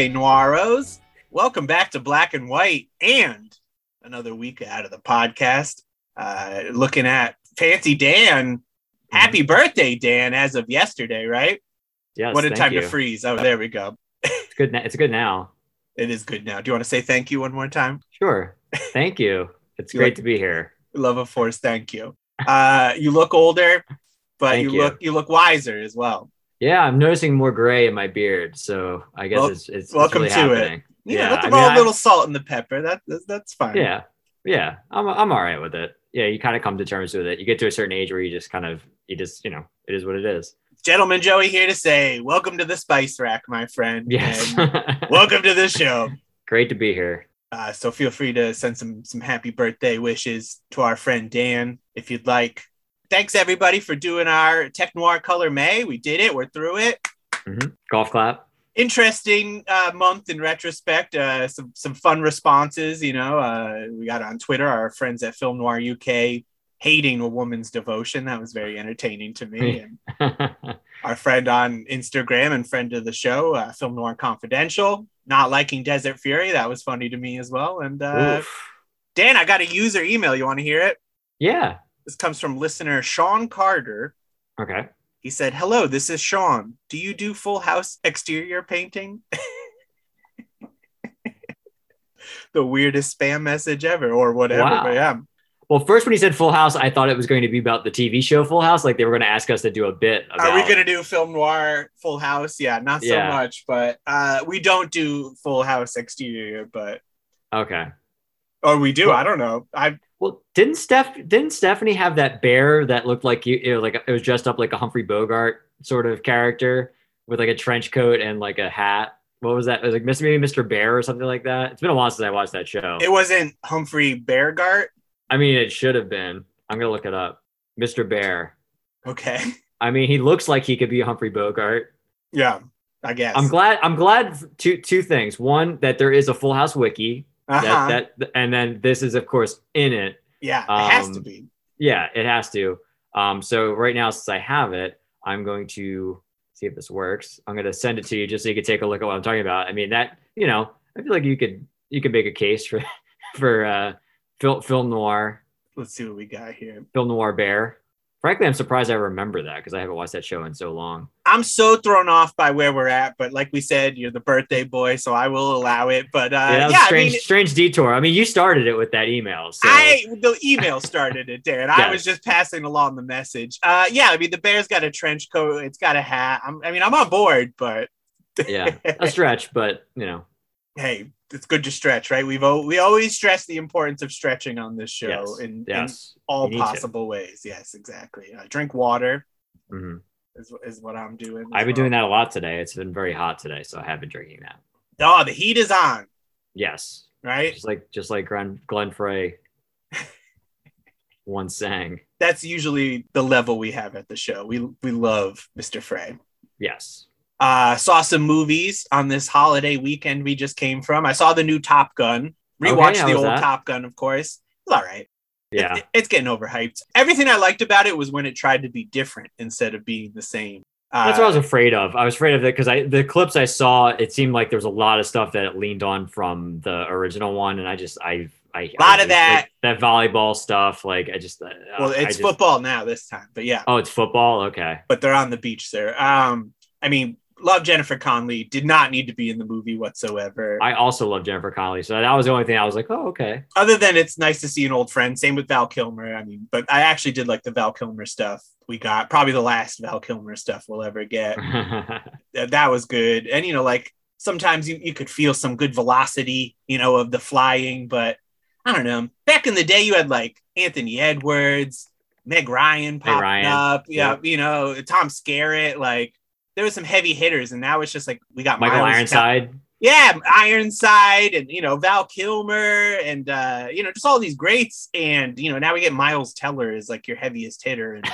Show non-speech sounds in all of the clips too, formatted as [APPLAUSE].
Thursday, Noiros. Welcome back to Black and White and another week out of the podcast. Uh, looking at Fancy Dan. Happy birthday, Dan, as of yesterday, right? Yes. what a time you. to freeze. Oh, there we go. It's good. na- It's good now. It is good now. Do you want to say thank you one more time? Sure. Thank you. It's great like- to be here. Love of force, thank you. Uh, you look older, but you, you. look you look wiser as well. Yeah, I'm noticing more gray in my beard, so I guess Well, it's it's it's welcome really to it. happening. You Yeah, let I mean, all a I- little salt in the pepper. That that's, that's fine. Yeah, yeah. I'm I'm all right with it. Yeah, you kind of come to terms with it. You get to a certain age where you just kind of you just you know it is what it is. Gentleman Joey here to say, welcome to the spice rack, my friend. Yes. [LAUGHS] welcome to the show. great to be here. Uh, so feel free to send some some happy birthday wishes to our friend Dan if you'd like. Thanks everybody for doing our Tech Noir Color May. We did it. We're through it. Mhm. Golf clap. Interesting uh, month in retrospect. Uh, some some fun responses. You know, uh, we got on Twitter our friends at Film Noir UK hating a woman's devotion. That was very entertaining to me. [LAUGHS] And our friend on Instagram and friend of the show, uh, Film Noir Confidential, not liking Desert Fury. That was funny to me as well. And uh, Dan, I got a user email. You want to hear it? Yeah. This comes from listener Sean Carter. Okay. He said, Hello, this is Sean. Do you do full house exterior painting? [LAUGHS] the weirdest spam message ever, or whatever. Wow. But yeah. Well, first when he said Full House, I thought it was going to be about the TV show Full House, like they were going to ask us to do a bit. About, Are we going to do film noir full house? Yeah, not so Yeah. much, but uh, we don't do full house exterior, but Okay. or we do. Well- I don't know. I Well, didn't Steph didn't Stephanie have that bear that looked like you, you know, like it was dressed up like a Humphrey Bogart sort of character with like a trench coat and like a hat? What was that? It was like Mr. maybe Mr. Bear or something like that. It's been a while since I watched that show. it wasn't Humphrey Beargart. I mean, it should have been. I'm gonna look it up. Mr. Bear. Okay. I mean, he looks like he could be Humphrey Bogart. Yeah, I guess. I'm glad. I'm glad. Two two things. One that there is a Full House wiki. Uh-huh. That that and then this is of course in it. yeah, it has um, to be. Yeah, it has to. Um, so right now, since I have it, I'm going to see if this works. I'm going to send it to you just so you can take a look at what I'm talking about. I mean, that you know, I feel like you could you could make a case for [LAUGHS] for uh, film film noir, Let's see what we got here. film noir bear. Frankly, I'm surprised I remember that because I haven't watched that show in so long. I'm so thrown off by where we're at, but like we said, you're the birthday boy, so I will allow it. But uh, yeah, that was yeah, strange I mean, strange detour. I mean, you started it with that email. So I the email started it, Dan. I was just passing along the message. Uh, yeah, I mean the bear's got a trench coat, it's got a hat. I'm, I mean, I'm on board, but [LAUGHS] yeah, a stretch, but you know, hey, it's good to stretch, right? We've al- we always stress the importance of stretching on this show yes, in, in all need to. possible ways. Yes, exactly. Uh, drink water Mhm. Is, is what I'm doing. I've been doing that a lot today. It's been very hot today, so I have been drinking that. Oh, the heat is on, Yes, right? just like just like Glenn Glenn Frey [LAUGHS] once sang. That's usually the level we have at the show. We we love Mr. Frey. Yes. Uh, saw some movies on this holiday weekend we just came from. I saw the new Top Gun. Rewatched how the old that? Top Gun, of course. It's all right. Yeah. It- it's getting overhyped. Everything I liked about it was when it tried to be different instead of being the same. Uh, That's what I was afraid of. I was afraid of it because I the clips I saw, it seemed like there was a lot of stuff that it leaned on from the original one, and I just I I A lot of that- like, that volleyball stuff. Like I just uh, well, it's just- football now this time, but yeah, Oh, it's football. Okay. but they're on the beach there. Um, I mean, love Jennifer Connelly. Did not need to be in the movie whatsoever. I also love Jennifer Connelly, so that was the only thing I was like, oh, okay. Other than it's nice to see an old friend. Same with Val Kilmer. I mean, but I actually did like the Val Kilmer stuff we got. Probably the last Val Kilmer stuff we'll ever get. [LAUGHS] That that was good. And you know, like sometimes you, you could feel some good velocity, you know, of the flying, but I don't know. Back in the day, you had like Anthony Edwards, Meg Ryan popping Ryan. up, yeah, Yep. you know, Tom Skerritt, like there was some heavy hitters, and now it's just like we got Michael Miles Ironside. yeah, Ironside and you know Val Kilmer and uh, you know just all these greats, and you know now we get Miles Teller as like your heaviest hitter, and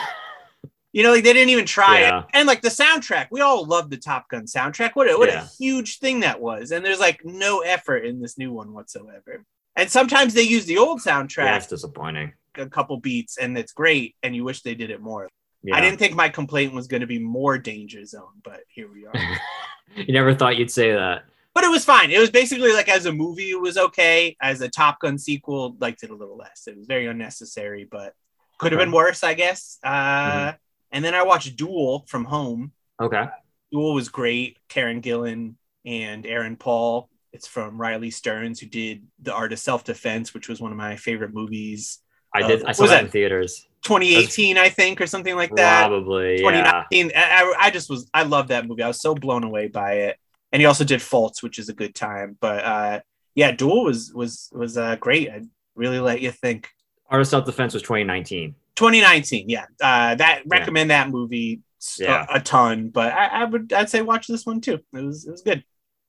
[LAUGHS] you know like they didn't even try Yeah. it, and like the soundtrack, we all love the Top Gun soundtrack. What a, what Yeah. a huge thing that was, and there's like no effort in this new one whatsoever. And sometimes they use the old soundtrack, Yeah, it's disappointing. a couple beats, and it's great, and you wish they did it more. Yeah. I didn't think my complaint was going to be more Danger Zone, but here we are. [LAUGHS] you never thought you'd say that. but it was fine. It was basically like as a movie, it was okay. As a Top Gun sequel, liked it a little less. It was very unnecessary, but could have Okay. been worse, I guess. Uh, Mhm. And then I watched Dual from home. Okay. Dual was great. Karen Gillan and Aaron Paul. It's from Riley Stearns, who did The Art of Self Defense, which was one of my favorite movies. I Uh, did. I saw was that that? in theaters. 2018, I think, or something like that. Probably. 2019. I, I, I just was, I love that movie. I was so blown away by it. And he also did Faults, which is a good time. But uh, yeah, Dual was was was uh, great. I really let you think. Art of Self Defense was 2019. 2019, yeah. Uh, that recommend that movie a- Yeah. a, ton. But I, I would, I'd say watch this one too. It was, it was good.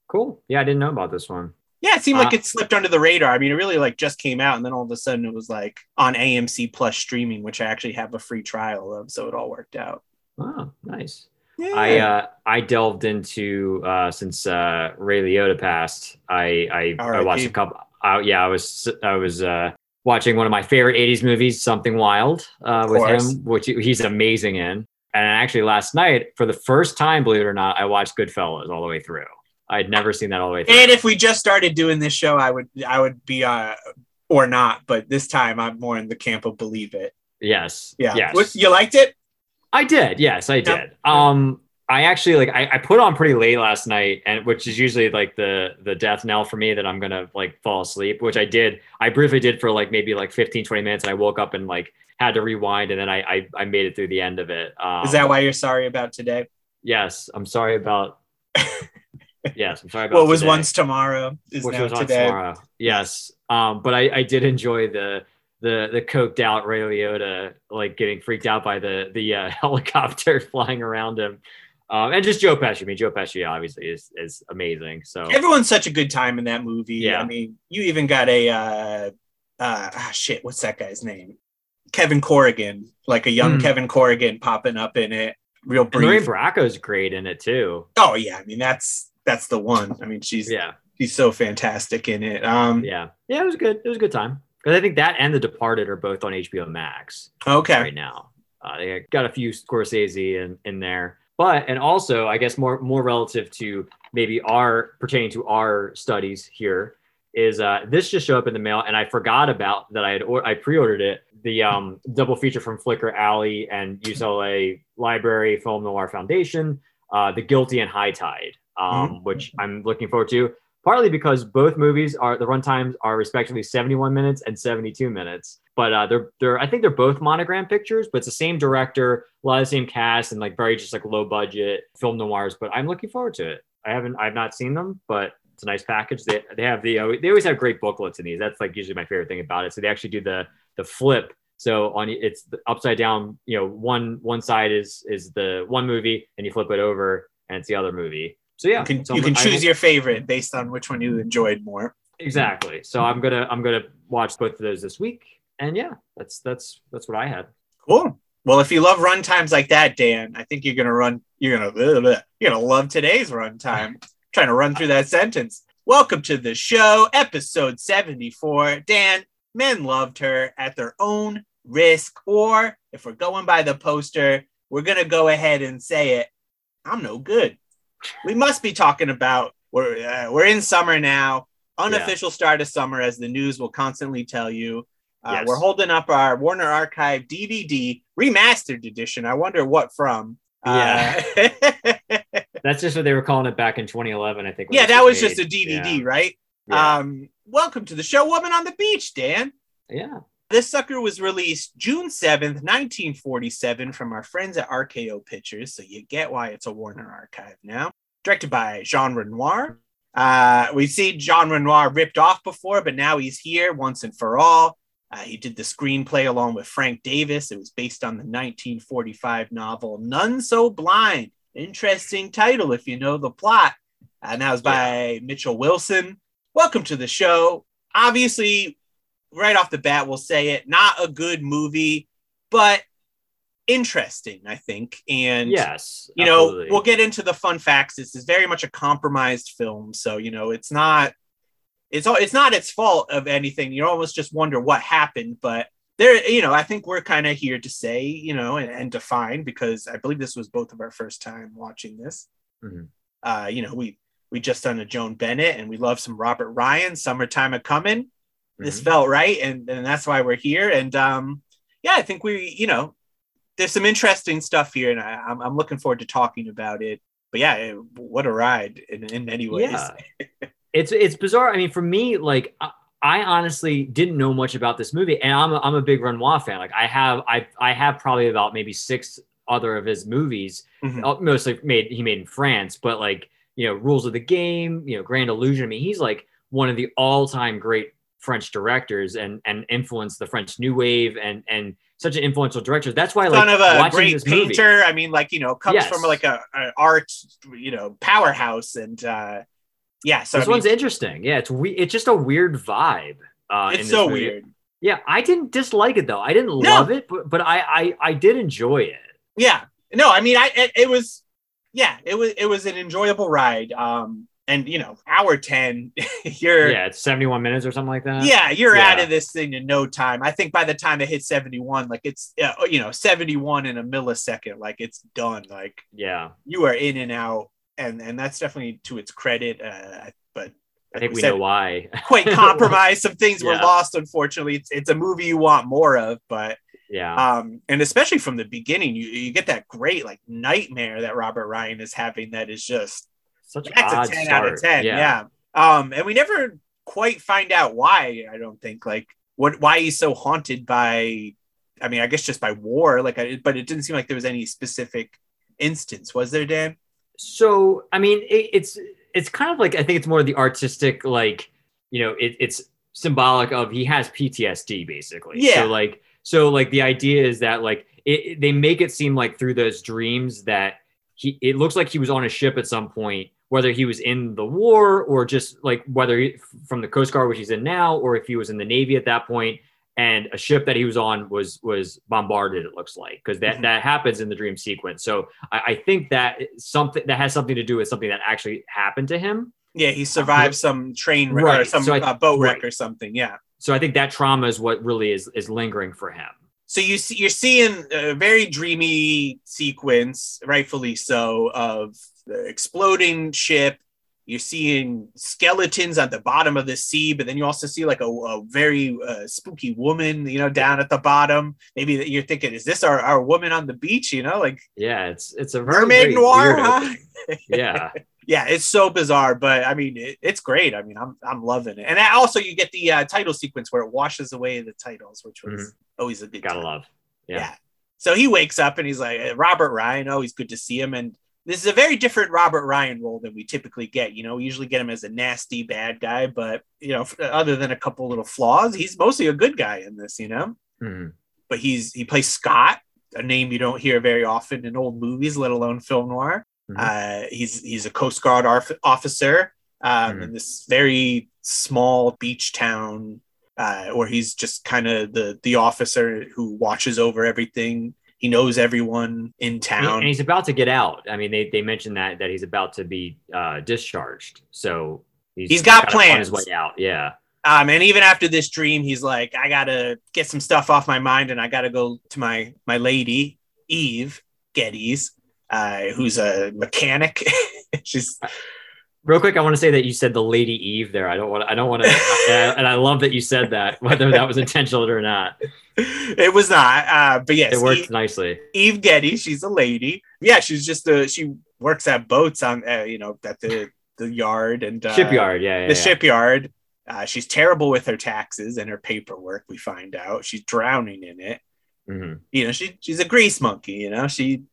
Cool. Yeah, I didn't know about this one. Yeah, it seemed like Uh, it slipped under the radar. I mean, it really like just came out, and then all of a sudden it was like on AMC Plus streaming, which I actually have a free trial of, so it all worked out. Oh, nice. Yeah. I uh, I delved into uh, since uh, Ray Liotta passed. I I, I watched a couple. Uh, yeah, I was I was uh, watching one of my favorite '80s movies, Something Wild, uh, with him, which he's amazing in. And actually, last night, for the first time, believe it or not, I watched Goodfellas all the way through. I'd never seen that all the way through. and if we just started doing this show, I would I would be uh or not, but this time I'm more in the camp of believe it. yes, Yeah. yes, you liked it? I did. Yes, I did. Um, I actually like I, I put on pretty late last night, and which is usually like the the death knell for me that I'm gonna like fall asleep, which I did. I briefly did for like maybe like 15, 20 minutes, and I woke up and like had to rewind, and then I I, I made it through the end of it. Um, Is that why you're sorry about today? Yes, I'm sorry about. [LAUGHS] yes, I'm sorry about. What was today, once tomorrow is which now was today. tomorrow. Yes, um, but I I did enjoy the. The, the coked out Ray Liotta like getting freaked out by the the uh, [LAUGHS] helicopter [LAUGHS] flying around him, um, and just Joe Pesci. I mean, Joe Pesci obviously is is amazing. So Everyone's such a good time in that movie. Yeah. I mean, you even got a uh uh ah, shit, what's that guy's name? Kevin Corrigan, like a young Hmm. Kevin Corrigan popping up in it, real and Lorraine brief. Bracco's great in it too. Oh yeah, I mean that's that's the one. I mean, she's Yeah, she's so fantastic in it. Um yeah, yeah. It was good. It was a good time because I think that and The Departed are both on HBO Max. okay. right now. Uh, they got a few Scorsese in, in there, but and also I guess more more relative to maybe our pertaining to our studies here is uh, this just showed up in the mail and I forgot about that I had or- I pre-ordered it the um, [LAUGHS] double feature from Flicker Alley and UCLA Library Film Noir Foundation, uh, The Guilty and High Tide, um, which I'm looking forward to. Partly because both movies are the runtimes are respectively 71 minutes and 72 minutes, but uh, they're they're I think they're both monogram pictures, but it's the same director, a lot of the same cast, and like very just like low budget film noirs. But I'm looking forward to it. I haven't I've not seen them, but it's a nice package. They they have the uh, they always have great booklets in these. That's like usually my favorite thing about it. So they actually do the the flip. So on it's the upside down. You know, one one side is is the one movie, and you flip it over, and it's the other movie. So yeah, You can, so you can choose will- your favorite based on which one you enjoyed more. exactly. So I'm gonna I'm gonna watch both of those this week, and yeah, that's that's that's what I had. Cool. Well, if you love run times like that, Dan, I think you're gonna run. You're gonna blah, blah, you're gonna love today's run time. [LAUGHS] trying to run through that sentence. Welcome to the show, episode 74. Dan, men loved her at their own risk, or if we're going by the poster, we're gonna go ahead and say it. I'm no good. We must be talking about we're uh, we're in summer now. Unofficial start of summer, as the news will constantly tell you. Uh, Yes. We're holding up our Warner Archive DVD remastered edition. I wonder what from. Uh, [LAUGHS] That's just what they were calling it back in 2011, I think. yeah, that was just a. DVD, Yeah. right? Yeah. Um, welcome to the show, Woman on the Beach, Dan. yeah. This sucker was released June 7th, 1947, from our friends at RKO Pictures. So you get why it's a Warner archive now. Directed by Jean Renoir. Uh, we've seen Jean Renoir ripped off before, but now he's here once and for all. Uh, he did the screenplay along with Frank Davis. It was based on the 1945 novel None So Blind. Interesting title if you know the plot. And that was by Mitchell Wilson. Welcome to the show. Obviously, right off the bat, we'll say it. Not a good movie, but interesting, I think. And Yes. you know, absolutely. we'll get into the fun facts. This is very much a compromised film, so you know, it's not it's all it's not its fault of anything. You almost just wonder what happened, but there, you know, I think we're kind of here to say, you know, and, and define because I believe this was both of our first time watching this. Mhm. Uh, you know, we we just done a Joan Bennett, and we love some Robert Ryan. Summertime a coming. This Mhm. felt right, and and that's why we're here. And um, yeah, I think we, you know, there's some interesting stuff here, and I, I'm I'm looking forward to talking about it. But yeah, it- what a ride in in many ways. Yeah. [LAUGHS] it's it's bizarre. I mean, for me, like I, I honestly didn't know much about this movie, and I'm a, I'm a big Renoir fan. Like I have I I have probably about maybe six other of his movies, Mhm. uh, mostly made he made in France, but like you know, Rules of the Game, you know, Grand Illusion. I mean, he's like one of the all time great French directors, and and influenced the French New Wave, and and such an influential director. That's why like Son of a great this movie- painter. I mean, like you know, comes Yes. from like a, a art, you know, powerhouse, and uh, yeah. So this I mean, one's interesting. Yeah, it's we- it's just a weird vibe. Uh, it's so movie. weird. Yeah, I didn't dislike it though. I didn't No. love it, but but I, I I did enjoy it. Yeah. No, I mean, I it, it was, yeah, it was it was an enjoyable ride. Um, and you know, hour ten, [LAUGHS] you're Yeah, it's 71 minutes or something like that. yeah, you're Yeah. out of this thing in no time. I think by the time it hits 71, like it's uh, you know 71 in a millisecond, like it's done. Like Yeah. you are in and out, and and that's definitely to its credit. Uh, but I think we said, know why. quite [LAUGHS] compromised. Some things were lost, unfortunately. It's it's a movie you want more of, but yeah. um, and especially from the beginning, you you get that great like nightmare that Robert Ryan is having. That is just Such that's a 10 start. out of 10 yeah. um and we never quite find out why i don't think like what why he's so haunted by i mean i guess just by war like I, but it didn't seem like there was any specific instance was there dan So I mean, it, it's it's kind of like I think it's more the artistic, like you know, it, it's symbolic of he has PTSD basically. Yeah. So like so like the idea is that like it- they make it seem like through those dreams that he it looks like he was on a ship at some point whether he was in the war or just like whether he, from the coast guard which he's in now or if he was in the navy at that point and a ship that he was on was was bombarded it looks like because that Mhm. that happens in the dream sequence so I, I think that something that has something to do with something that actually happened to him yeah he survived some train wreck or some so I- uh, boat wreck right. or something yeah so i think that trauma is what really is is lingering for him so you see you're seeing a very dreamy sequence rightfully so of exploding ship you're seeing skeletons at the bottom of the sea but then you also see like a, a very uh, spooky woman you know down at the bottom maybe that you're thinking is this our, our woman on the beach you know like yeah it's it's a very, mermaid very noir huh? [LAUGHS] yeah yeah it's so bizarre but i mean it, it's great i mean i'm i'm loving it and also you get the uh, title sequence where it washes away the titles which was always a good gotta time. love Yeah. Yeah. So he wakes up and he's like, Robert Ryan, oh, he's good to see him. And this is a very different Robert Ryan role than we typically get. You know, we usually get him as a nasty bad guy, but, you know, other than a couple little flaws, he's mostly a good guy in this, you know? Mhm. But he's, he plays Scott, a name you don't hear very often in old movies, let alone film noir. Mhm. Uh, he's, he's a Coast Guard arf- officer um, Mhm. in this very small beach town uh, where he's just kind of the the officer who watches over everything. He knows everyone in town. and he's about to get out. I mean, they, they mentioned that that he's about to be uh, discharged, so he's, He's got on his way out. Yeah, Um, and even after this dream, he's like, I gotta get some stuff off my mind, and I gotta go to my my lady Eve Geddes, uh, who's a mechanic. [LAUGHS] She's real quick, I want to say that you said the Lady Eve there. I don't want. To, I don't want to. and I love that you said that, [LAUGHS] whether that was intentional or not. it was not, uh, but yes, It worked Eve, nicely. Eve Geddes, she's a lady. Yeah, she's just a she works at boats on uh, you know at the the yard and uh, Shipyard. Yeah, yeah. the yeah. shipyard. Uh, she's terrible with her taxes and her paperwork. We find out she's drowning in it. Mhm. You know, she she's a grease monkey. You know, she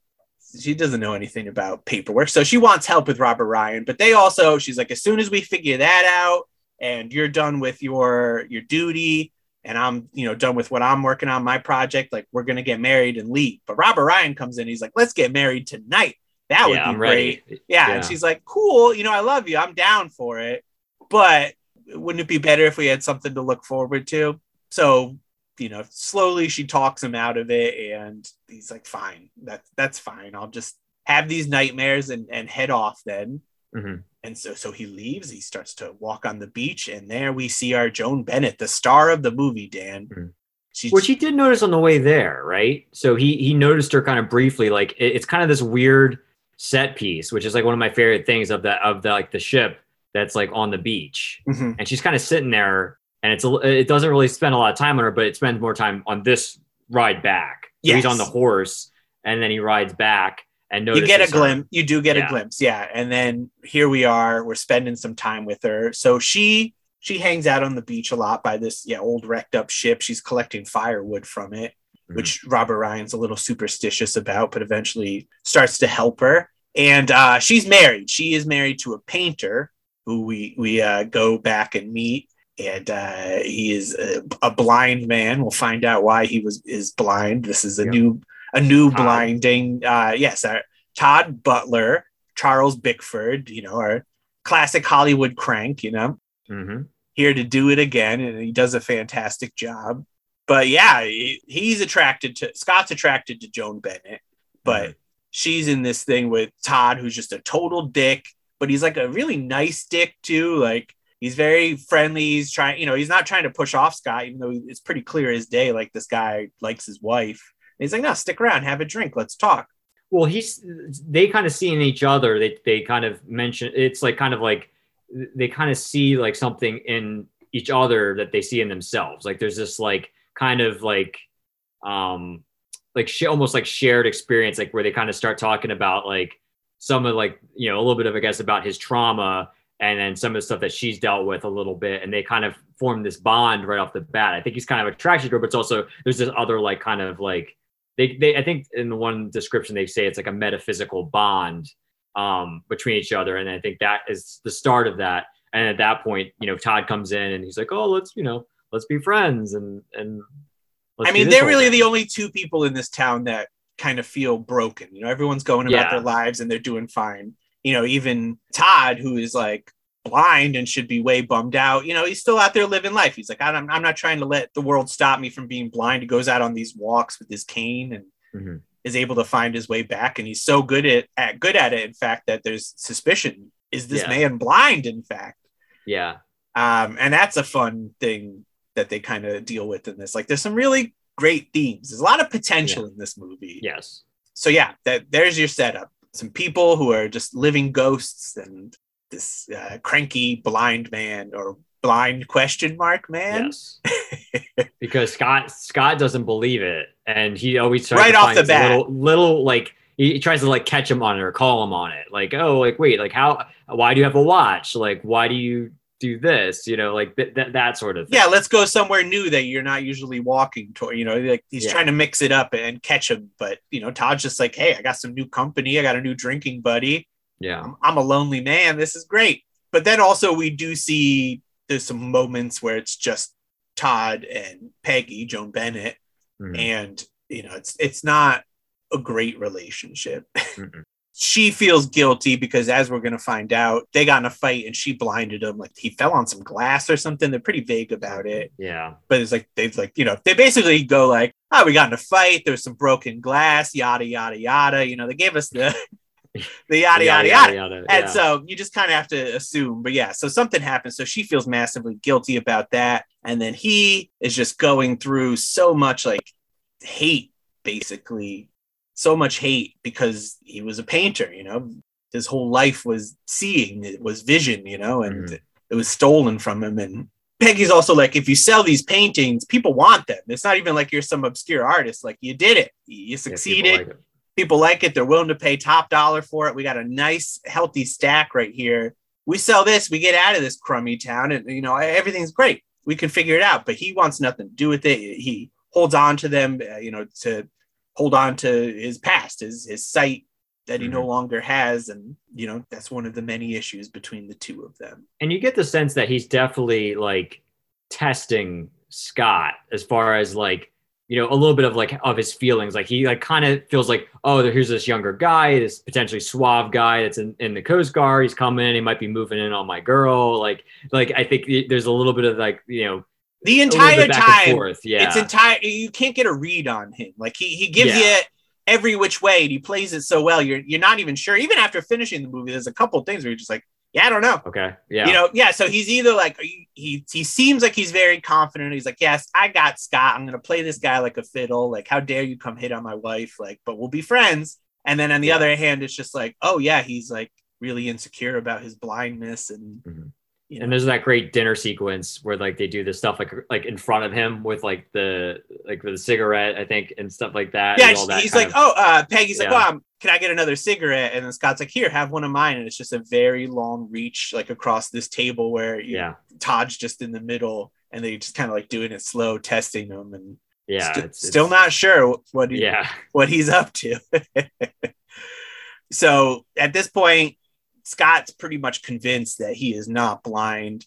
she doesn't know anything about paperwork, so she wants help with Robert Ryan. But they also, she's like, as soon as we figure that out, and you're done with your your duty, and I'm you know done with what I'm working on my project, like we're gonna get married and leave. But Robert Ryan comes in, he's like, let's get married tonight. That would yeah, be great. Yeah. Yeah. And she's like, cool, you know, I love you. I'm down for it. But wouldn't it be better if we had something to look forward to? So, you know, slowly she talks him out of it and he's like, fine, that's that's fine. I'll just have these nightmares and, and head off then. Mhm. And so so he leaves, he starts to walk on the beach, and there we see our Joan Bennett, the star of the movie, Dan. Mhm. She's Which he did notice on the way there, right? So he he noticed her kind of briefly. Like it- it's kind of this weird set piece, which is like one of my favorite things of the of the like the ship that's like on the beach, Mhm. and she's kind of sitting there, and it's a, it doesn't really spend a lot of time on her, but it spends more time on this ride back. So He's on the horse, and then he rides back, and you get a glimpse you do get Yeah. a glimpse yeah. And then here we are we're spending some time with her. So she she hangs out on the beach a lot by this yeah old wrecked up ship. She's collecting firewood from it Mhm. which robert ryan's a little superstitious about but eventually starts to help her. And uh, she's married. She is married to a painter who we we uh, go back and meet and uh, he is a, a blind man we'll find out why he was is blind this is a new a new Todd. blinding uh yes our todd butler charles bickford you know our classic hollywood crank you know Mhm. here to do it again and he does a fantastic job but yeah he's attracted to scott's attracted to joan bennett but Mhm. she's in this thing with todd who's just a total dick but he's like a really nice dick too like he's very friendly he's trying you know he's not trying to push off scott even though it's pretty clear as day like this guy likes his wife and he's like no stick around have a drink let's talk Well, he's they kind of see in each other. They they kind of mention it's like kind of like they kind of see like something in each other that they see in themselves. Like there's this like kind of like um like sh- almost like shared experience, like where they kind of start talking about like some of like you know a little bit of I guess about his trauma and then some of the stuff that she's dealt with a little bit, and they kind of form this bond right off the bat. I think he's kind of attracted to her, but it's also there's this other like kind of like they, they I think in the one description they say it's like a metaphysical bond um, between each other, and I think that is the start of that. And at that point, you know, Todd comes in and he's like, "Oh, let's you know, let's be friends," and and let's i mean they're really thing." the only two people in this town that kind of feel broken you know everyone's going about Yeah. their lives and they're doing fine you know even todd who is like blind and should be way bummed out you know he's still out there living life. He's like i'm, I'm not trying to let the world stop me from being blind. He goes out on these walks with his cane and Mhm. is able to find his way back and he's so good at, at good at it in fact that there's suspicion is this Yeah. man blind in fact? Yeah, um, and that's a fun thing that they kind of deal with in this. Like there's some really great themes. There's a lot of potential in this movie. Yes, so yeah that there's your setup some people who are just living ghosts and this uh, cranky blind man or blind question mark man yes. because Scott Scott doesn't believe it, and he always tries Right to off the bat. little little like he tries to like catch him on it or call him on it. Like, oh, like wait, like how? Why do you have a watch? Like, why do you do this? You know, like th- th- that sort of thing. yeah let's go somewhere new that you're not usually walking toward you know like he's Yeah. trying to mix it up and catch him but you know todd's just like hey i got some new company i got a new drinking buddy yeah, I'm, I'm a lonely man. This is great. But then also we do see there's some moments where it's just Todd and Peggy, Joan Bennett, Mhm. and you know it's it's not a great relationship. [LAUGHS] Mm-mm. She feels guilty because as we're gonna find out, they got in a fight and she blinded him. Like he fell on some glass or something. They're pretty vague about it. Yeah, but it's like they've like you know they basically go like oh we got in a fight. There was some broken glass yada yada yada. You know they gave us the [LAUGHS] the yada yada yada, and yeah. so you just kind of have to assume. But yeah so something happens. So she feels massively guilty about that. And then he is just going through so much like hate basically so much hate because he was a painter you know his whole life was seeing it was vision you know and Mhm. it was stolen from him and Peggy's also like, if you sell these paintings, people want them. It's not even like you're some obscure artist. Like you did it, you Yeah, people succeeded. like it. people like it. They're willing to pay top dollar for it. We got a nice, healthy stack right here. We sell this, we get out of this crummy town, and you know everything's great. We can figure it out. But he wants nothing to do with it. He holds on to them, uh, you know, to hold on to his past, his his sight that he no mm-hmm. longer has, and you know that's one of the many issues between the two of them. and you get the sense that he's definitely like testing Scott as far as like you know a little bit of like of his feelings. Like he like kind of feels like oh here's this younger guy this potentially suave guy that's in, in the coast guard. He's coming he might be moving in on my girl. Like like i think there's a little bit of like you know The entire bit back and time, yeah it's entire you can't get a read on him. Like he he gives Yeah. you every which way and he plays it so well. You're you're not even sure. Even after finishing the movie there's a couple of things where you're just like yeah i don't know. Okay yeah. You know yeah so he's either like he, he seems like he's very confident. He's like yes i got scott. I'm gonna play this guy like a fiddle. Like how dare you come hit on my wife? Like but we'll be friends. And then on the Yeah. other hand, it's just like, oh yeah, he's like really insecure about his blindness and Mhm. You And there's that great dinner sequence where like they do this stuff like like in front of him with like the like with a cigarette, I think, and stuff like that. yeah, and all that he's like, of- oh, uh, Peggy's like, Yeah. well, um, can I get another cigarette? And then Scott's like, here, have one of mine. And it's just a very long reach, like across this table where you, yeah, Todd's just in the middle, and they just kind of like doing it slow, testing him, and yeah, st- it's, still it's- not sure what he, Yeah, what he's up to. [LAUGHS] so at this point, Scott's pretty much convinced that he is not blind.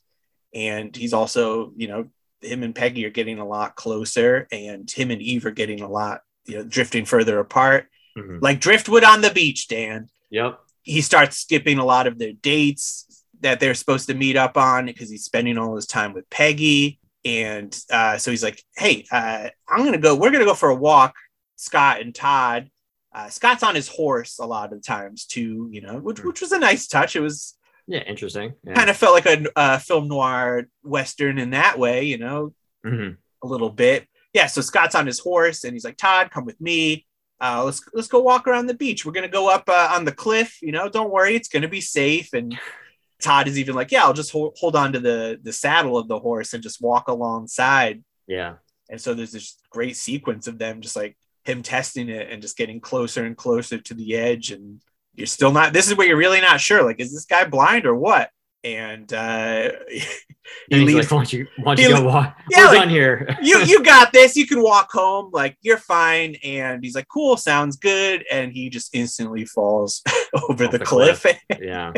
And he's also, you know, him and Peggy are getting a lot closer, and him and Eve are getting a lot, you know, drifting further apart. Mhm. Like driftwood on the beach, Dan. yep, He starts skipping a lot of their dates that they're supposed to meet up on because he's spending all his time with Peggy. And uh, so he's like, hey, uh, I'm going to go, we're going to go for a walk, Scott and Todd. Uh, Scott's on his horse a lot of times too, you know, which, which was a nice touch. It was yeah, interesting. Yeah. kind of felt like a uh, film noir Western in that way, you know, Mhm. a little bit. Yeah, so Scott's on his horse and he's like, Todd, come with me. Uh, let's let's go walk around the beach. We're gonna go up uh, on the cliff. You know, don't worry, it's gonna be safe. And [LAUGHS] Todd is even like, yeah, I'll just hold, hold on to the the saddle of the horse and just walk alongside. yeah, And so there's this great sequence of them just like him testing it and just getting closer and closer to the edge. And you're still not. This is where you're really not sure. Like, is this guy blind or what? And uh, [LAUGHS] he And he's leaves like, why don't you, why don't you go walk? Yeah, like- done here. you [LAUGHS] you got this. You can walk home. Like you're fine. And he's like, cool, sounds good. And he just instantly falls [LAUGHS] over Off the, the cliff. yeah,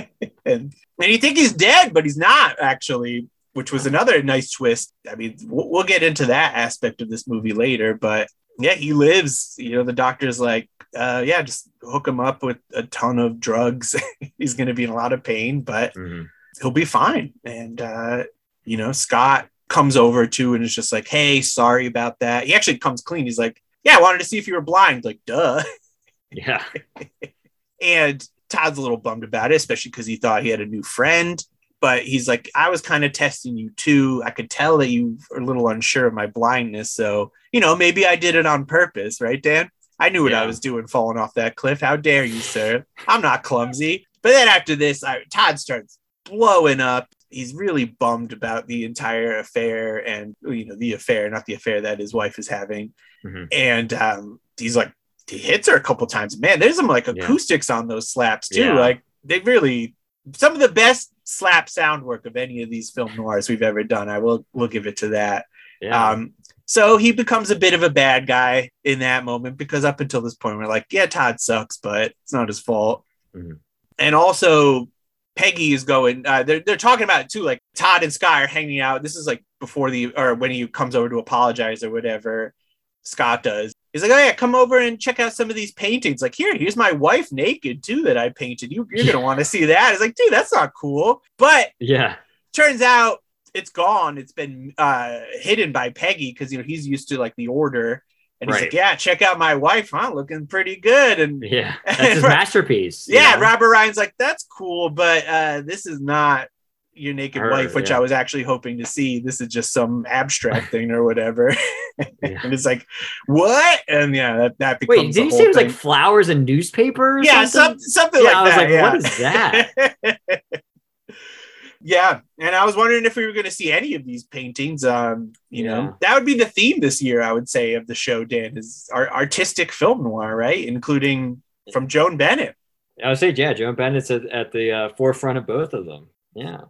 and and you think he's dead, but he's not actually, which was another nice twist. I mean, we'll, we'll get into that aspect of this movie later, but yeah, he lives. You know, the doctor's like, uh, yeah, just hook him up with a ton of drugs. [LAUGHS] he's going to be in a lot of pain, but Mhm. he'll be fine. And uh, you know, Scott comes over too and is just like, "Hey, sorry about that." He actually comes clean. He's like, "Yeah, I wanted to see if you were blind." Like, duh. [LAUGHS] yeah, And Todd's a little bummed about it, especially because he thought he had a new friend. But he's like, I was kind of testing you too. I could tell that you were a little unsure of my blindness. So, you know, maybe I did it on purpose, right, Dan? I knew what I was doing falling off that cliff. How dare you, sir? I'm not clumsy. But then after this, I, Todd starts blowing up. He's really bummed about the entire affair and, you know, the affair, not the affair that his wife is having. Mhm. And um, he's like, he hits her a couple times. Man, there's some like Yeah. acoustics on those slaps too. Yeah. Like they really some of the best slap sound work of any of these film noirs we've ever done. I will we'll give it to that. yeah. Um, so he becomes a bit of a bad guy in that moment because up until this point we're like, yeah, Todd sucks, but it's not his fault. Mhm. And also Peggy is going. Uh, they're they're talking about it too. Like Todd and Sky are hanging out. This is like before the or when he comes over to apologize or whatever. Scott does. He's like, oh yeah, come over and check out some of these paintings. Like here, here's my wife naked too that I painted. You you're gonna want to see that. It's like, dude, that's not cool. But yeah, turns out it's gone. It's been uh, hidden by Peggy because you know he's used to like the order. And he's like, yeah, check out my wife, huh? Looking pretty good. And yeah. [LAUGHS] That's his masterpiece. yeah, know? Robert Ryan's like, that's cool, but uh, this is not your naked Her, wife, which yeah. I was actually hoping to see. This is just some abstract [LAUGHS] thing or whatever. Yeah. [LAUGHS] and it's like, what? And yeah, that, that becomes Wait, the did he whole say it was like flowers and newspapers? yeah, something? something Yeah, like I was that. like, yeah. what is that? [LAUGHS] yeah, and I was wondering if we were going to see any of these paintings. Um, you Yeah. know, that would be the theme this year. I would say of the show. Dan is our artistic film noir, right? Including from Joan Bennett. I would say, yeah, Joan Bennett's at, at the uh, forefront of both of them. Yeah.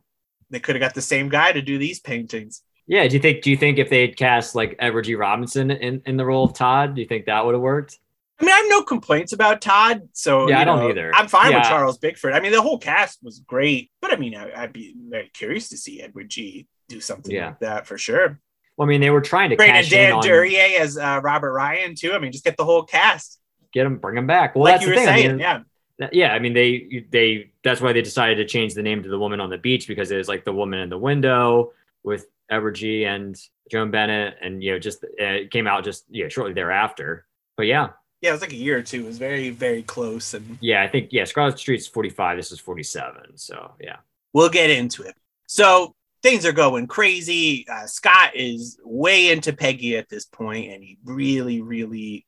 They could have got the same guy to do these paintings. Yeah. Do you think? Do you think if they had cast like Edward G. Robinson in, in the role of Todd, do you think that would have worked? I mean, I have no complaints about Todd. So Yeah, I don't either. I'm fine with Charles Bickford. I mean, the whole cast was great, but I mean, I, I'd be very curious to see Edward G do something Yeah. like that for sure. Well, I mean, they were trying to and cash in Dan on Duryea as uh, Robert Ryan too. I mean, just get the whole cast, get him, bring him back. Well, like that's you the were thing. I saying. mean, yeah, yeah. I mean, they they that's why they decided to change the name to the woman on the beach because it was like the woman in the window with Edward G. and Joan Bennett, and you know, just uh, it came out just yeah shortly thereafter. But yeah, yeah, it was like a year or two. It was very, very close, and yeah, I think yeah, Scarlet Street's forty five. This is forty seven. So yeah, we'll get into it. So things are going crazy. Uh, Scott is way into Peggy at this point, and he really, really,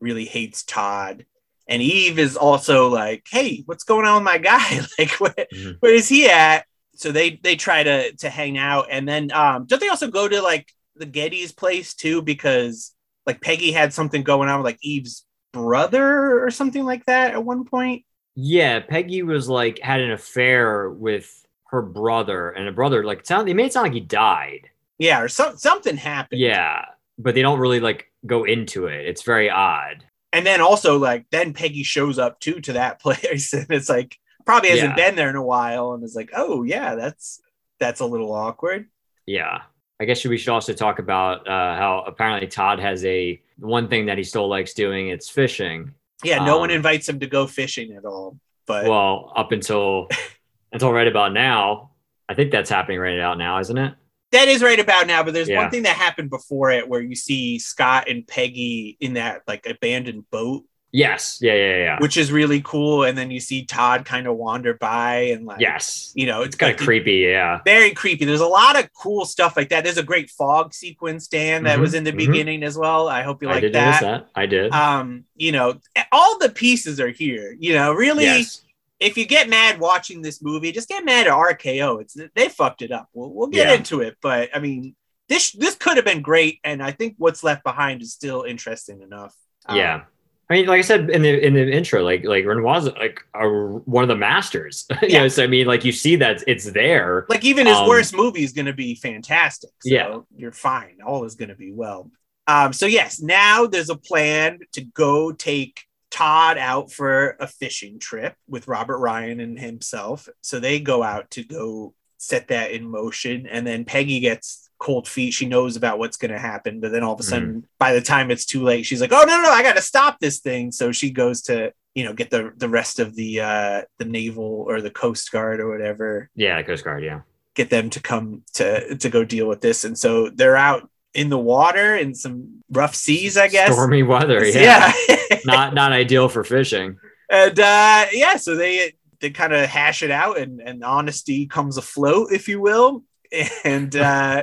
really hates Todd. And Eve is also like, "Hey, what's going on with my guy? [LAUGHS] like, where, Mhm. where is he at?" So they they try to to hang out, and then um, don't they also go to like the Getty's place too? Because like Peggy had something going on with like Eve's brother or something like that at one point. Yeah, Peggy was like had an affair with her brother, and a brother like sound they made it sound like he died. Yeah, or some something happened. Yeah, but they don't really like go into it. It's very odd. And then also like then Peggy shows up too to that [LAUGHS] place, and it's like probably hasn't Yeah. been there in a while, and it's like, oh yeah, that's that's a little awkward. Yeah. I guess we should also talk about uh, how apparently Todd has a one thing that he still likes doing. It's fishing. Yeah, no Um, one invites him to go fishing at all. But Well, up until [LAUGHS] until right about now, I think that's happening right about now, isn't it? That is right about now. But there's Yeah. one thing that happened before it where you see Scott and Peggy in that like abandoned boat, Yes. Yeah. Yeah. Yeah. which is really cool. And then you see Todd kind of wander by and like, yes. you know, It's kind like of creepy. Yeah. very creepy. There's a lot of cool stuff like that. There's a great fog sequence, Dan, that Mhm, was in the mhm. beginning as well. I hope you like that. that. I did. Um, you know, all the pieces are here. You know, really, yes. If you get mad watching this movie, just get mad at RKO. It's they fucked it up. We'll, we'll get Yeah. into it, but I mean, this this could have been great, and I think what's left behind is still interesting enough. Um, yeah. I mean, like I said in the in the intro, like like Renoir's like a, one of the masters. [LAUGHS] you Yeah. know, so I mean, like you see that it's there. like even his Um, worst movie is going to be fantastic. So Yeah. you're fine. All is going to be well. Um, so yes, now there's a plan to go take Todd out for a fishing trip with Robert Ryan and himself. So they go out to go set that in motion, and then Peggy gets cold feet. She knows about what's going to happen, but then all of a sudden, by the time it's too late, she's like, "Oh no, no, I got to stop this thing." So she goes to you know get the the rest of the uh the naval or the coast guard or whatever Yeah, Coast Guard. Yeah. get them to come to to go deal with this and so they're out in the water in some rough seas i guess Stormy weather. [LAUGHS] Yeah. yeah, [LAUGHS] not not ideal for fishing. and uh yeah so they they kind of hash it out and and honesty comes afloat if you will [LAUGHS] and uh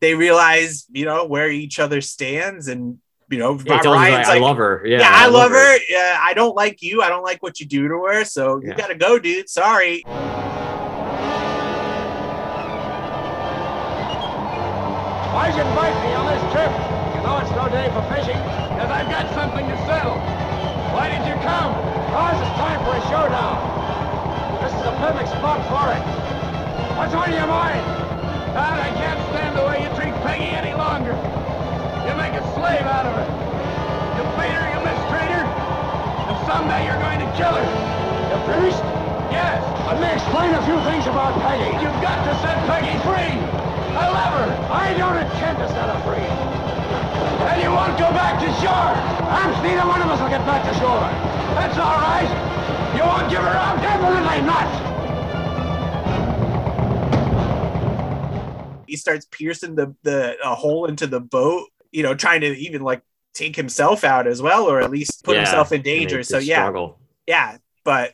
they realize you know where each other stands and you know Yeah, he Bob tells her, Ryan's I, I love her. Yeah, yeah, I, love her. Yeah, I don't like you. I don't like what you do to her. So you gotta go, dude. Sorry. Why'd you invite me on this trip? You know it's no day for fishing. Because I've got something to settle. Why did you come? Cause it's time for a showdown. This is the perfect spot for it. What's on your mind? God, I can't stand the way you treat Peggy any longer. You make a slave out of her. You beat her, you mistreat her, and someday you're going to kill her. The priest? Yes. Let me explain a few things about Peggy. You've got to set Peggy free. I love her. I don't intend to set her free. And you won't go back to shore. Perhaps neither one of us will get back to shore. That's all right. You won't give her up? Definitely not. he starts piercing the the a hole into the boat you know trying to even like take himself out as well or at least put Yeah, himself in danger so yeah struggle. yeah but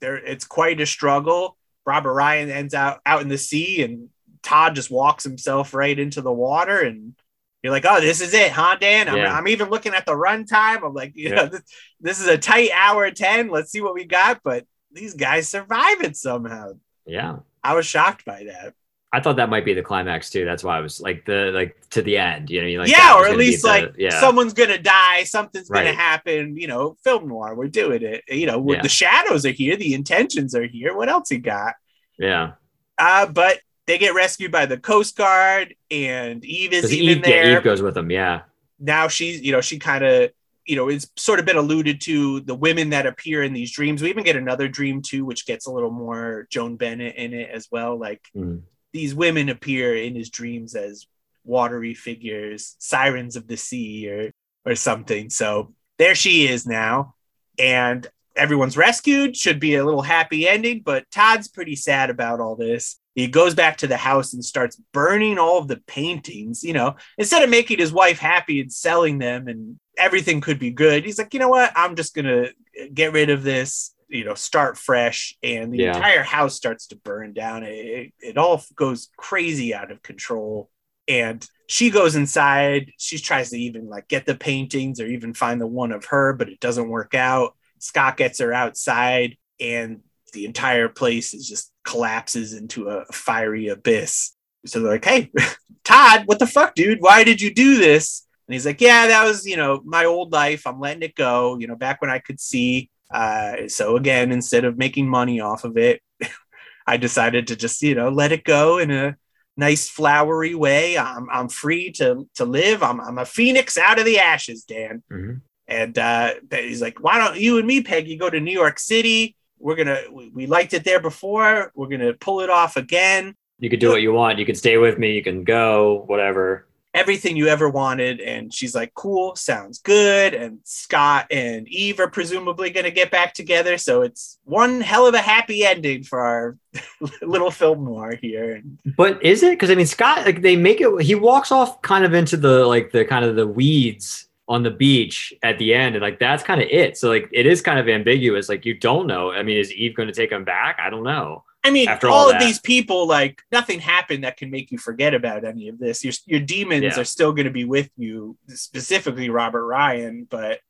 there it's quite a struggle robert ryan ends out out in the sea and todd just walks himself right into the water and you're like oh this is it huh dan i'm, Yeah. I'm even looking at the runtime i'm like you Yeah. know this, this is a tight hour 10 let's see what we got but these guys survive it somehow Yeah. i was shocked by that I thought that might be the climax too. That's why I was like the like to the end. You know, like yeah, or at least the- like yeah, someone's gonna die, something's gonna happen. You know, film noir, we're doing it. You know, the shadows are here, the intentions are here. What else he got? yeah. Uh, but they get rescued by the Coast Guard, and Eve is even Eve, there. yeah, Eve goes with them. Yeah, now she's, you know, she kind of, you know, it's sort of been alluded to the women that appear in these dreams. We even get another dream too, which gets a little more Joan Bennett in it as well. Like Mhm. these women appear in his dreams as watery figures, sirens of the sea or or something. So there she is now. And everyone's rescued. Should be a little happy ending, but Todd's pretty sad about all this. He goes back to the house and starts burning all of the paintings. You know, instead of making his wife happy and selling them and everything could be good, he's like, you know what? I'm just going to get rid of this, you know, start fresh. And the Yeah. entire house starts to burn down. It, it, it all goes crazy out of control. And she goes inside. She tries to even like get the paintings or even find the one of her, but it doesn't work out. Scott gets her outside, and the entire place is just collapses into a fiery abyss. So they're like, "Hey, [LAUGHS] Todd, what the fuck, dude? Why did you do this?" And he's like, "Yeah, that was you know my old life. I'm letting it go. You know, back when I could see." Uh, so again, instead of making money off of it, [LAUGHS] I decided to just you know let it go in a nice flowery way. I'm I'm free to to live. I'm I'm a phoenix out of the ashes, Dan. Mhm. And uh, he's like, why don't you and me, Peggy, go to New York City? We're gonna we, we liked it there before. We're gonna pull it off again. You could do what you want. You can stay with me. You can go, whatever. Everything you ever wanted. And she's like, cool, sounds good. And Scott and Eve are presumably gonna get back together. So it's one hell of a happy ending for our [LAUGHS] little film noir here. But is it? Because I mean, Scott, like they make it. He walks off kind of into the like the kind of the weeds on the beach at the end, and like that's kind of it. So like it is kind of ambiguous. Like you don't know. I mean, is Eve going to take him back? I don't know. I mean, After all, all of these people, like nothing happened that can make you forget about any of this. Your your demons Yeah. are still going to be with you, specifically Robert Ryan. But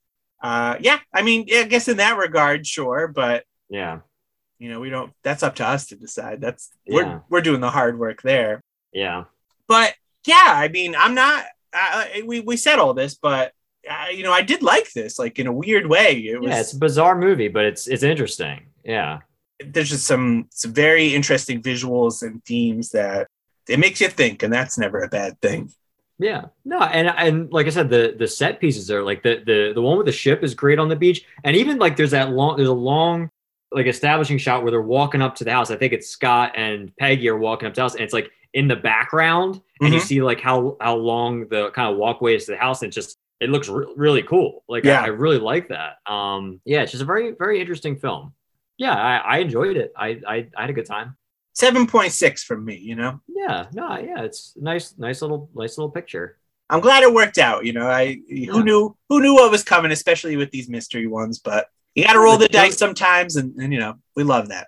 uh, yeah, I mean, I guess in that regard, sure. But Yeah, you know, we don't. That's up to us to decide. That's Yeah. we're we're doing the hard work there. yeah, But yeah, I mean, I'm not. I, we we said all this, but uh, you know, I did like this, like in a weird way. It was yeah. It's a bizarre movie, but it's it's interesting. Yeah, there's just some some very interesting visuals and themes that it makes you think, and that's never a bad thing. yeah. No, and and like I said, the the set pieces are like the the the one with the ship is great on the beach, and even like there's that long there's a long like establishing shot where they're walking up to the house. I think it's Scott and Peggy are walking up to the house, and it's like in the background, and you Mhm. see like how how long the kind of walkway is to the house, and it's just it looks re- really cool. Like Yeah. I, I really like that. Um, yeah, it's just a very very interesting film. Yeah, I, I enjoyed it. I, I I had a good time. Seven point six from me. You know, Yeah, no, yeah, it's nice, nice little, nice little picture. I'm glad it worked out. You know, I Yeah. who knew who knew what was coming, especially with these mystery ones. But you got to roll the dice sometimes, and, and you know, we love that.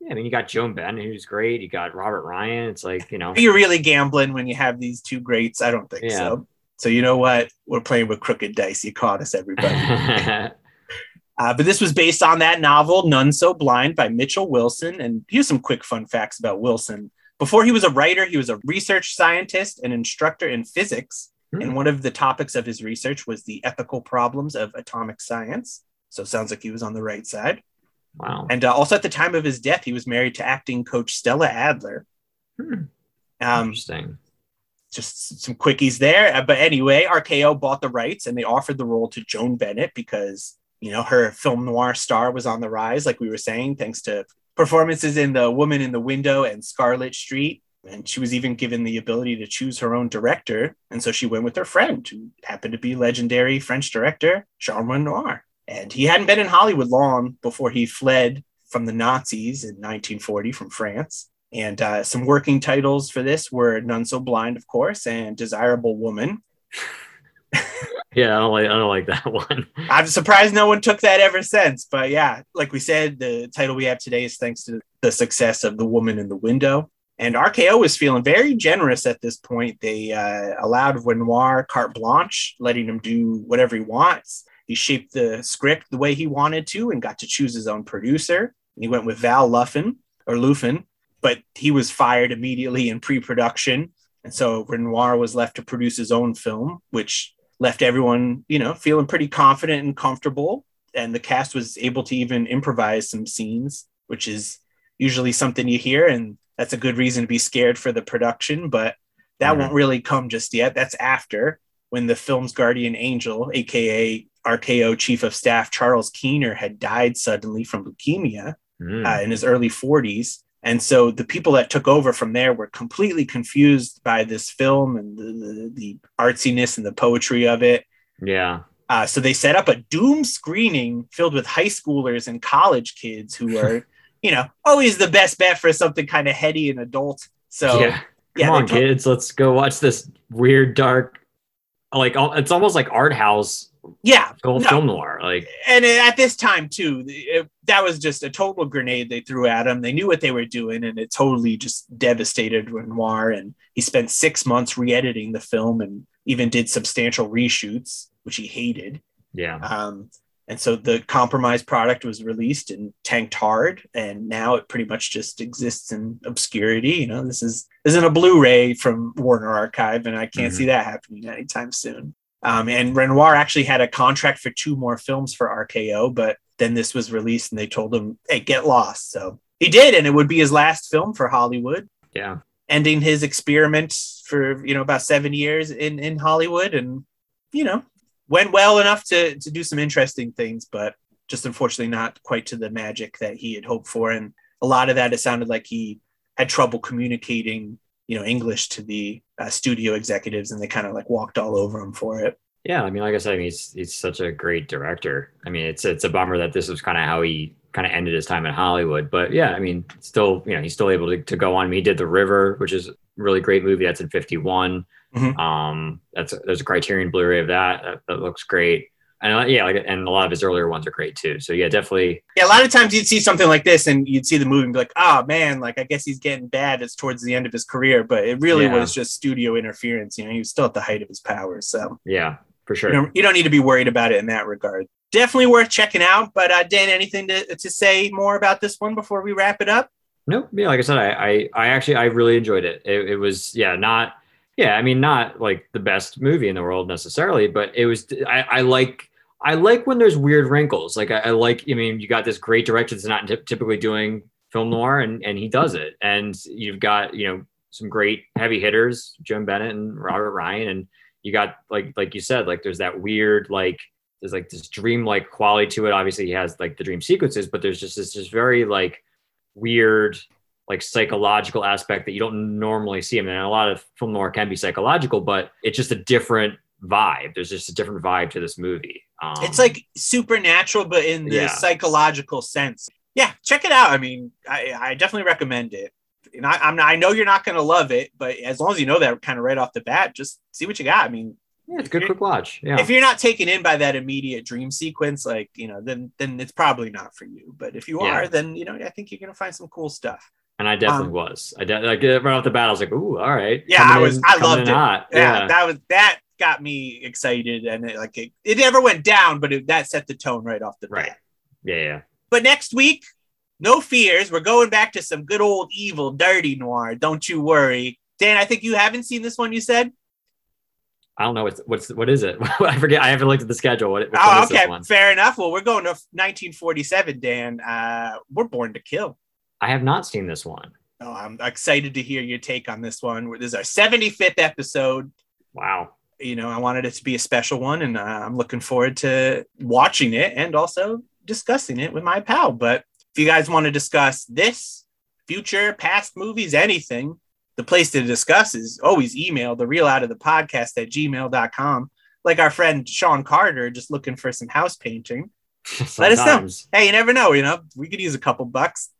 Yeah, I mean, you got Joan Bennett, who's great. You got Robert Ryan. It's like you know, you're you really gambling when you have these two greats? I don't think Yeah. so. So you know what? We're playing with crooked dice. You caught us, everybody. [LAUGHS] Uh, but this was based on that novel, None So Blind by Mitchell Wilson. And here's some quick fun facts about Wilson. Before he was a writer, he was a research scientist and instructor in physics. Hmm. And one of the topics of his research was the ethical problems of atomic science. So sounds like he was on the right side. wow. And uh, also at the time of his death, he was married to acting coach Stella Adler. Hmm. Um, Interesting. Just some quickies there. Uh, But anyway, RKO bought the rights and they offered the role to Joan Bennett because, you know, her film noir star was on the rise, like we were saying, thanks to performances in The Woman in the Window and Scarlet Street. And she was even given the ability to choose her own director. And so she went with her friend, who happened to be legendary French director Jean Renoir. And he hadn't been in Hollywood long before he fled from the Nazis in 1940 from France. And uh, some working titles for this were None So Blind, of course, and Desirable Woman. [LAUGHS] Yeah, I don't like, I don't like that [LAUGHS] one. I'm surprised no one took that ever since. But yeah, like we said, the title we have today is thanks to the success of The Woman in the Window. And RKO was feeling very generous at this point. They uh, allowed Renoir carte blanche, letting him do whatever he wants. He shaped the script the way he wanted to and got to choose his own producer. And he went with Val Luffin or Lufin, but he was fired immediately in pre-production. And so Renoir was left to produce his own film, which left everyone, you know, feeling pretty confident and comfortable. And the cast was able to even improvise some scenes, which is usually something you hear, and that's a good reason to be scared for the production. But that Mhm. won't really come just yet. That's after when the film's guardian angel, aka RKO Chief of Staff Charles Koerner, had died suddenly from leukemia Hmm. uh, in his early 40s. And so the people that took over from there were completely confused by this film and the, the, the artsiness and the poetry of it. yeah. Uh, so they set up a doom screening filled with high schoolers and college kids who are, [LAUGHS] you know, always the best bet for something kind of heady and adult. So yeah. Come yeah, they on, kids. Let's go watch this weird, dark, like it's almost like art house Yeah, Film, No. film noir. Like and at this time too, it, that was just a total grenade they threw at him. They knew what they were doing, and it totally just devastated Renoir. And he spent six months re-editing the film, and even did substantial reshoots, which he hated. yeah. Um, and so the compromised product was released and tanked hard, and now it pretty much just exists in obscurity. You know, this is this isn't a Blu-ray from Warner Archive, and I can't Mhm. see that happening anytime soon. Um, and Renoir actually had a contract for two more films for RKO, but then this was released, and they told him, "Hey, get lost." So he did, and it would be his last film for Hollywood Yeah. ending his experiment for you know about seven years in in Hollywood, and you know went well enough to to do some interesting things, but just unfortunately not quite to the magic that he had hoped for. And a lot of that, it sounded like he had trouble communicating you know English to the uh, studio executives, and they kind of like walked all over him for it. Yeah, I mean, like I said, I mean, he's he's such a great director. I mean, it's it's a bummer that this was kind of how he kind of ended his time in Hollywood. But yeah, I mean, still, you know, he's still able to, to go on. I mean, he did The River, which is a really great movie. That's in 51. Mhm. Um, that's there's a Criterion Blu-ray of that. That, that looks great. And uh, yeah, like, and a lot of his earlier ones are great too. So yeah, definitely. Yeah, a lot of times you'd see something like this, and you'd see the movie and be like, "Oh man, like I guess he's getting bad. It's towards the end of his career," but it really Yeah. was just studio interference. You know, he was still at the height of his powers, so. Yeah, for sure. you don't, you don't need to be worried about it in that regard. Definitely worth checking out. But uh, Dan, anything to, to say more about this one before we wrap it up? No, yeah, like I said, I, I, I actually, I really enjoyed it. it. It was, yeah, not, yeah, I mean, not like the best movie in the world necessarily, but it was, I, I like, I like when there's weird wrinkles. Like, I, I like, I mean, you got this great director that's not typ- typically doing film noir, and and he does it. And you've got, you know, some great heavy hitters, Joan Bennett and Robert Ryan, and you got like, like you said, like there's that weird, like, there's like this dream-like quality to it. Obviously, he has like the dream sequences, but there's just this just very like weird like psychological aspect that you don't normally see. I mean, a lot of film noir can be psychological, but it's just a different vibe. There's just a different vibe to this movie. Um, it's like supernatural, but in the Yeah. psychological sense. Yeah, check it out. I mean, I, I definitely recommend it. And I, I'm I know you're not going to love it, but as long as you know that kind of right off the bat, just see what you got. I mean, yeah, it's a good quick watch. Yeah, if you're not taken in by that immediate dream sequence, like you know, then then it's probably not for you. But if you Yeah. are, then you know, I think you're going to find some cool stuff. and I definitely um, was. I de- like right off the bat, I was like, "Ooh, all right." Yeah, Coming I was- in- I loved it. Hot. yeah, that was that got me excited and it, like it, it never went down but it, that set the tone right off the bat Right. yeah, yeah. but next week no fears we're going back to some good old evil dirty noir don't you worry dan i think you haven't seen this one you said I don't know what's what's what is it? [LAUGHS] I forget. I haven't looked at the schedule. What, oh okay fair enough well we're going to 1947 dan uh we're born to kill I have not seen this one. oh i'm excited to hear your take on this one this is our 75th episode Wow. You know, I wanted it to be a special one, and uh, I'm looking forward to watching it and also discussing it with my pal. But if you guys want to discuss this, future, past movies, anything, the place to discuss is always email the real out of the podcast at gmail.com. Like our friend Sean Carter, just looking for some house painting. [LAUGHS] Let us know. Hey, you never know, you know, we could use a couple bucks.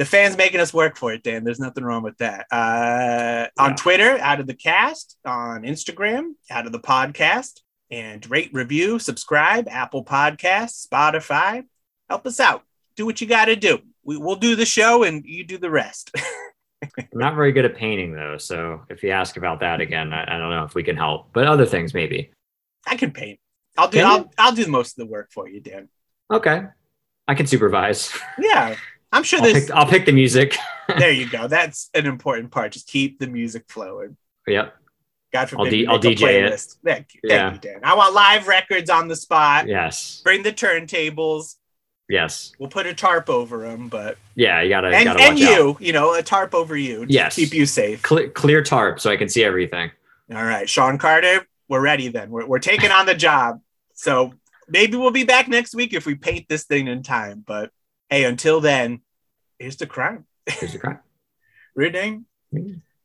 The fans making us work for it, Dan. There's nothing wrong with that. Uh, On Yeah. Twitter, out of the cast. On Instagram, out of the podcast. And rate, review, subscribe, Apple Podcasts, Spotify. Help us out. Do what you got to do. We, we'll do the show and you do the rest. [LAUGHS] I'm not very good at painting though, so if you ask about that again, I, I don't know if we can help. But other things maybe. I can paint. I'll do. I'll, I'll do most of the work for you, Dan. Okay, I can supervise. [LAUGHS] Yeah, I'm sure I'll there's. pick, I'll pick the music. [LAUGHS] there you go. [LAUGHS] That's an important part. Just keep the music flowing. yep. God forbid. I'll D- I'll DJ it. Thank you, Yeah. thank you, Dan. I want live records on the spot. Yes. Bring the turntables. Yes. We'll put a tarp over them, but Yeah. You gotta. and, gotta and watch out. you, you know, a tarp over you. to Yes. keep you safe. Clear, clear tarp so I can see everything. All right, Sean Carter, we're ready. Then we're we're taking on the job. So maybe we'll be back next week if we paint this thing in time. But hey, until then, here's the crime. Here's the crap. Reading. Mm.